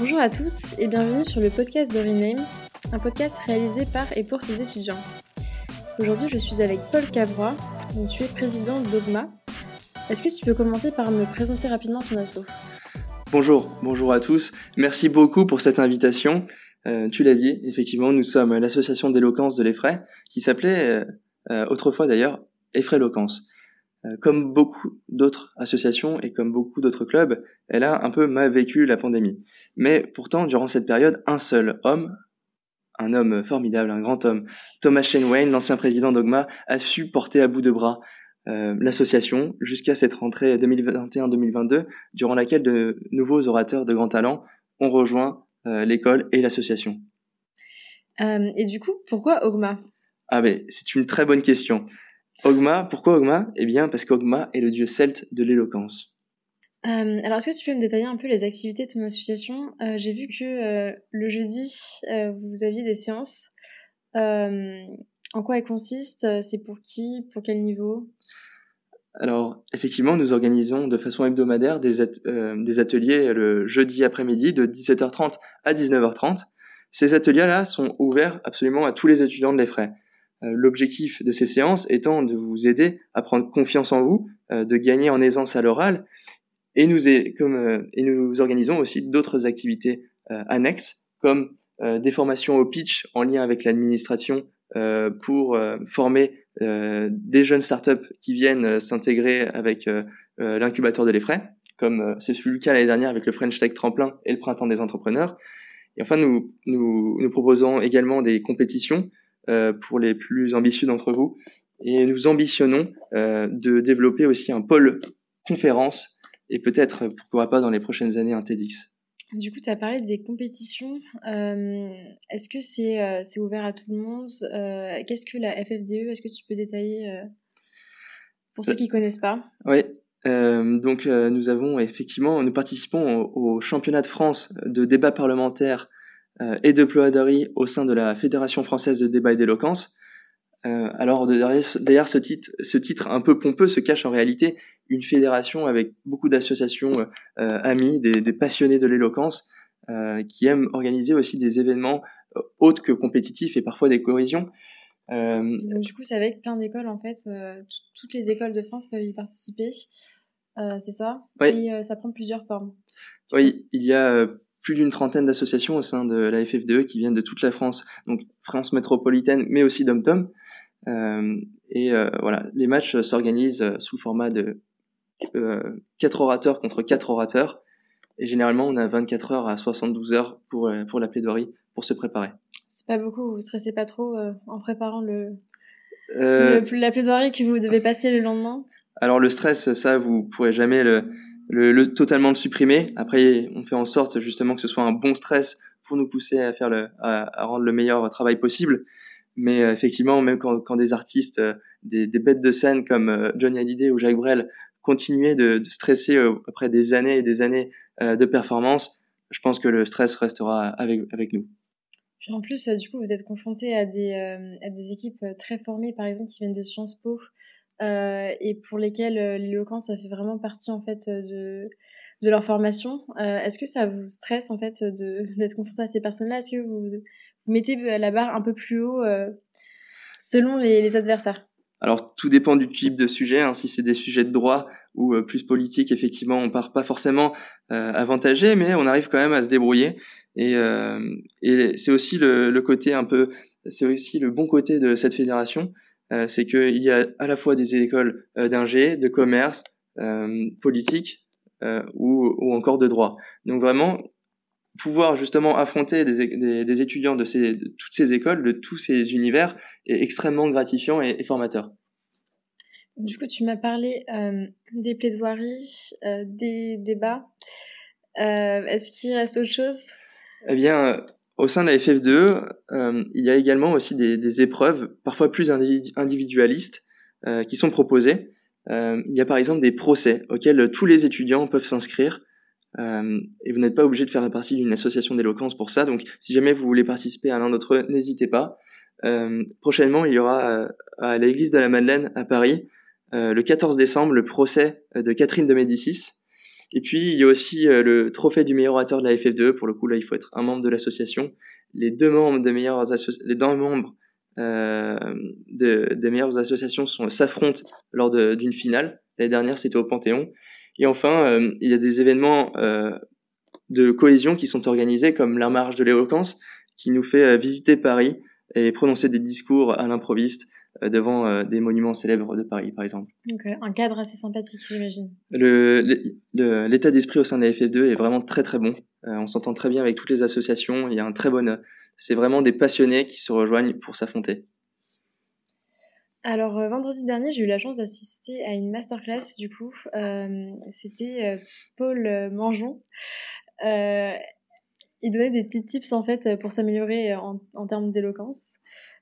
Bonjour à tous et bienvenue sur le podcast de Rename, un podcast réalisé par et pour ses étudiants. Aujourd'hui, je suis avec Paul Cabrois, dont tu es président d'Ogma. Est-ce que tu peux commencer par me présenter rapidement ton asso Bonjour, bonjour à tous. Merci beaucoup pour cette invitation. Euh, tu l'as dit, effectivement, nous sommes l'association d'éloquence de l'Effray, qui s'appelait euh, euh, autrefois d'ailleurs Effray Loquence. Comme beaucoup d'autres associations et comme beaucoup d'autres clubs, elle a un peu mal vécu la pandémie. Mais pourtant, durant cette période, un seul homme, un homme formidable, un grand homme, Thomas Shane Wayne, l'ancien président d'Ogma, a su porter à bout de bras l'association jusqu'à cette rentrée 2021-2022, durant laquelle de nouveaux orateurs de grand talent ont rejoint euh, l'école et l'association. Euh, et du coup, pourquoi Ogma? Ah ben, c'est une très bonne question. Ogma, pourquoi Ogma? Eh bien, parce qu'Ogma est le dieu celte de l'éloquence. Euh, alors, est-ce que tu peux me détailler un peu les activités de ton association? J'ai vu que le jeudi, vous aviez des séances. en quoi elles consistent? C'est pour qui? Pour quel niveau? Alors, effectivement, nous organisons de façon hebdomadaire des, euh, des ateliers le jeudi après-midi de 17h30 à 19h30. Ces ateliers-là sont ouverts absolument à tous les étudiants de l'EFRAY. Euh, L'objectif de ces séances étant de vous aider à prendre confiance en vous, euh, de gagner en aisance à l'oral, et nous, comme, euh, et nous organisons aussi d'autres activités annexes, comme des formations au pitch en lien avec l'administration pour former des jeunes startups qui viennent s'intégrer avec l'incubateur de l'Effray, comme c'est celui le cas l'année dernière avec le French Tech Tremplin et le Printemps des entrepreneurs. Et enfin, nous, nous, nous proposons également des compétitions pour les plus ambitieux d'entre vous. Et nous ambitionnons de développer aussi un pôle conférence et peut-être, pourquoi pas, dans les prochaines années, un TEDx. Du coup, tu as parlé des compétitions. Euh, est-ce que c'est euh, ouvert à tout le monde? Euh, Qu'est-ce que la FFDE Est-ce que tu peux détailler pour ceux qui ne connaissent pas? Oui. donc, nous avons effectivement, nous participons au, championnat de France de débat parlementaire et de plaidoirie au sein de la Fédération française de débat et d'éloquence. alors derrière, ce, titre, ce titre un peu pompeux se cache en réalité une fédération avec beaucoup d'associations euh, euh, amis, des, des, passionnés de l'éloquence, euh, qui aiment organiser aussi des événements autres que compétitifs et parfois des corrisions. Donc du coup, c'est avec plein d'écoles en fait. toutes les écoles de France peuvent y participer. c'est ça? Oui. Et ça prend plusieurs formes. Oui, il y a plus d'une trentaine d'associations au sein de la FFDE qui viennent de toute la France, donc France métropolitaine, mais aussi d'Omtom. Euh, et voilà, les matchs s'organisent sous le format de euh, 4 orateurs contre 4 orateurs. Et généralement, on a 24 heures à 72 heures pour, euh, pour la plaidoirie, pour se préparer. C'est pas beaucoup, vous stressez pas trop euh, en préparant le, euh... la plaidoirie que vous devez passer le lendemain? Alors le stress, ça, vous pourrez jamais le, le, le, totalement le supprimer. Après, on fait en sorte justement que ce soit un bon stress pour nous pousser à faire le, à, rendre le meilleur travail possible. Mais euh, effectivement, même quand, des artistes, des, des, bêtes de scène comme Johnny Hallyday ou Jacques Brel continuer de, stresser euh, après des années et des années euh, de performance, je pense que le stress restera avec, avec nous. Puis en plus, euh, du coup, vous êtes confronté à des, à des équipes très formées, par exemple, qui viennent de Sciences Po, euh, et pour lesquelles l'éloquence, ça fait vraiment partie, en fait, de, de leur formation. Euh, Est-ce que ça vous stresse, en fait, d'être confronté à ces personnes-là? Est-ce que vous, mettez la barre un peu plus haut euh, selon les, adversaires? Alors tout dépend du type de sujet. Hein. Si c'est des sujets de droit ou euh, plus politiques, effectivement, on part pas forcément euh, avantagé, mais on arrive quand même à se débrouiller. Et, euh, c'est aussi le, côté un peu, c'est aussi le bon côté de cette fédération, euh, c'est qu'il y a à la fois des écoles euh, d'ingé, de commerce, politique ou, ou encore de droit. Donc vraiment, pouvoir justement affronter des, des, des étudiants de, ces, de, toutes ces écoles, de tous ces univers, est extrêmement gratifiant et, et formateur. Du coup, tu m'as parlé euh, des plaidoiries, euh, des débats. Euh, Est-ce qu'il reste autre chose? Eh bien, au sein de la FF2, euh, il y a également aussi des, épreuves, parfois plus individualistes, euh, qui sont proposées. il y a par exemple des procès auxquels tous les étudiants peuvent s'inscrire euh, et vous n'êtes pas obligé de faire partie d'une association d'éloquence pour ça. Donc, si jamais vous voulez participer à l'un d'entre eux, n'hésitez pas. Euh, prochainement, il y aura euh, à l'église de la Madeleine à Paris, euh, le 14 décembre, le procès de Catherine de Médicis. Et puis, il y a aussi le trophée du meilleur orateur de la FF2. Pour le coup, là, il faut être un membre de l'association. Les deux membres des meilleurs les deux membres de, des meilleures associations s'affrontent lors d'une finale. L'année dernière, c'était au Panthéon. Et enfin, il y a des événements de cohésion qui sont organisés, comme la marche de l'éloquence, qui nous fait visiter Paris et prononcer des discours à l'improviste euh, devant euh, des monuments célèbres de Paris, par exemple. Donc, un cadre assez sympathique, j'imagine. L'état d'esprit au sein de la FF2 est vraiment très très bon. Euh, on s'entend très bien avec toutes les associations. Il y a un très bon. C'est vraiment des passionnés qui se rejoignent pour s'affronter. Alors vendredi dernier, j'ai eu la chance d'assister à une masterclass du coup. C'était Paul Mangeon. il donnait des petits tips en fait pour s'améliorer en, en, termes d'éloquence.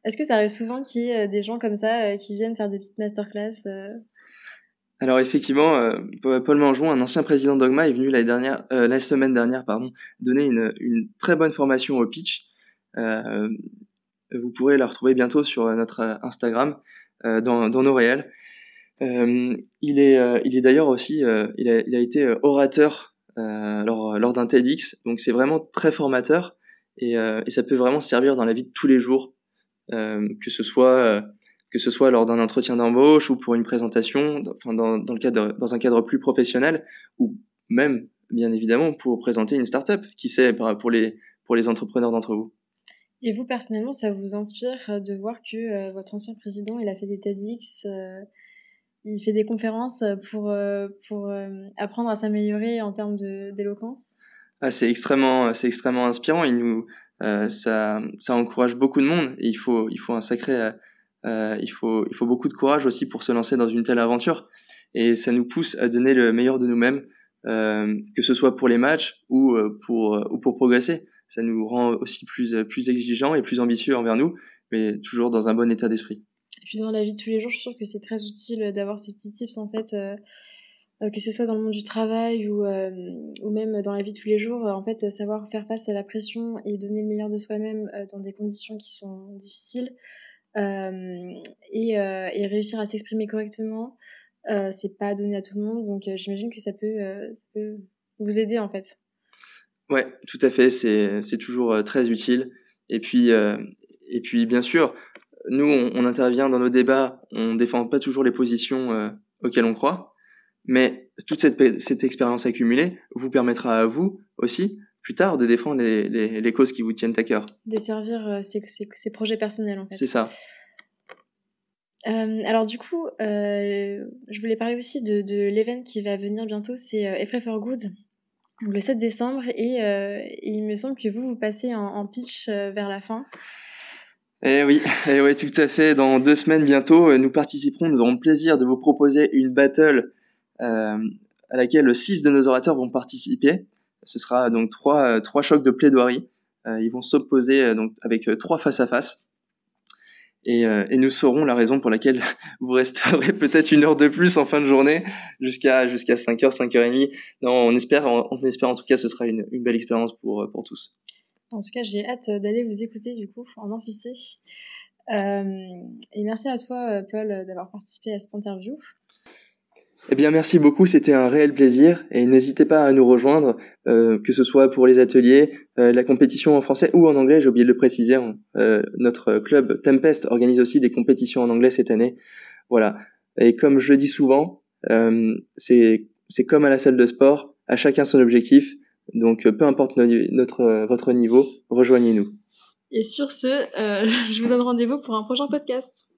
Est-ce que ça arrive souvent qu'il y ait euh, des gens comme ça euh, qui viennent faire des petites masterclass euh? Alors effectivement, Paul Mangeon, un ancien président d'Ogma, est venu la, semaine dernière pardon, donner une, très bonne formation au pitch. vous pourrez la retrouver bientôt sur notre Instagram dans, dans, nos réels. il est, il est d'ailleurs aussi, il a, été orateur lors, d'un TEDx, donc c'est vraiment très formateur et, et, ça peut vraiment servir dans la vie de tous les jours que ce soit euh, que ce soit lors d'un entretien d'embauche ou pour une présentation, enfin dans, dans, le cadre, dans un cadre plus professionnel, ou même, bien évidemment, pour présenter une start-up, qui sait, pour les, pour les entrepreneurs d'entre vous. Et vous, personnellement, ça vous inspire de voir que euh, votre ancien président, il a fait des TEDx, il fait des conférences pour, pour apprendre à s'améliorer en termes d'éloquence? Ah, C'est extrêmement, extrêmement inspirant. Il nous, euh, ça, encourage beaucoup de monde et il faut, euh, euh, beaucoup de courage aussi pour se lancer dans une telle aventure et ça nous pousse à donner le meilleur de nous-mêmes, que ce soit pour les matchs ou pour, ou pour progresser. Ça nous rend aussi plus, plus exigeants et plus ambitieux envers nous, mais toujours dans un bon état d'esprit. Et puis dans la vie de tous les jours, je suis sûre que c'est très utile d'avoir ces petits tips en fait euh, que ce soit dans le monde du travail ou, euh, ou même dans la vie de tous les jours, en fait, savoir faire face à la pression et donner le meilleur de soi-même euh, dans des conditions qui sont difficiles et, et, réussir à s'exprimer correctement, c'est pas donné à tout le monde. Donc j'imagine que ça peut, ça peut vous aider en fait. Ouais, tout à fait. C'est, c'est toujours très utile. Et puis, et puis bien sûr, nous, on, on, intervient dans nos débats, on défend pas toujours les positions auxquelles on croit. Mais toute cette, cette expérience accumulée vous permettra à vous aussi, plus tard, de défendre les, les, les causes qui vous tiennent à cœur. Desservir euh, ces, ces, projets personnels, en fait. C'est ça. Euh, alors du coup, euh, je voulais parler aussi de, de l'événement qui va venir bientôt, c'est euh, Effray for Good, le 7 décembre, et, il me semble que vous, vous passez en, en pitch vers la fin. Eh oui, eh oui, tout à fait. Dans deux semaines bientôt, nous participerons, nous aurons le plaisir de vous proposer une battle à laquelle six de nos orateurs vont participer. Ce sera donc trois, euh, trois chocs de plaidoirie. Euh, ils vont s'opposer donc avec trois face à face. Et, nous saurons la raison pour laquelle vous resterez peut-être une heure de plus en fin de journée jusqu'à jusqu'à 5h, 5h30. Non, on espère, on, espère en tout cas ce sera une, une belle expérience pour, pour tous. En tout cas, j'ai hâte d'aller vous écouter du coup en amphicé. Euh, et merci à toi, Paul, d'avoir participé à cette interview. Eh bien, merci beaucoup, c'était un réel plaisir et n'hésitez pas à nous rejoindre, euh, que ce soit pour les ateliers, euh, la compétition en français ou en anglais, j'ai oublié de le préciser. Euh, notre club Tempest organise aussi des compétitions en anglais cette année. Voilà. Et comme je le dis souvent, euh, c'est comme à la salle de sport, à chacun son objectif. Donc, peu importe notre, votre niveau, rejoignez-nous. Et sur ce, je vous donne rendez-vous pour un prochain podcast.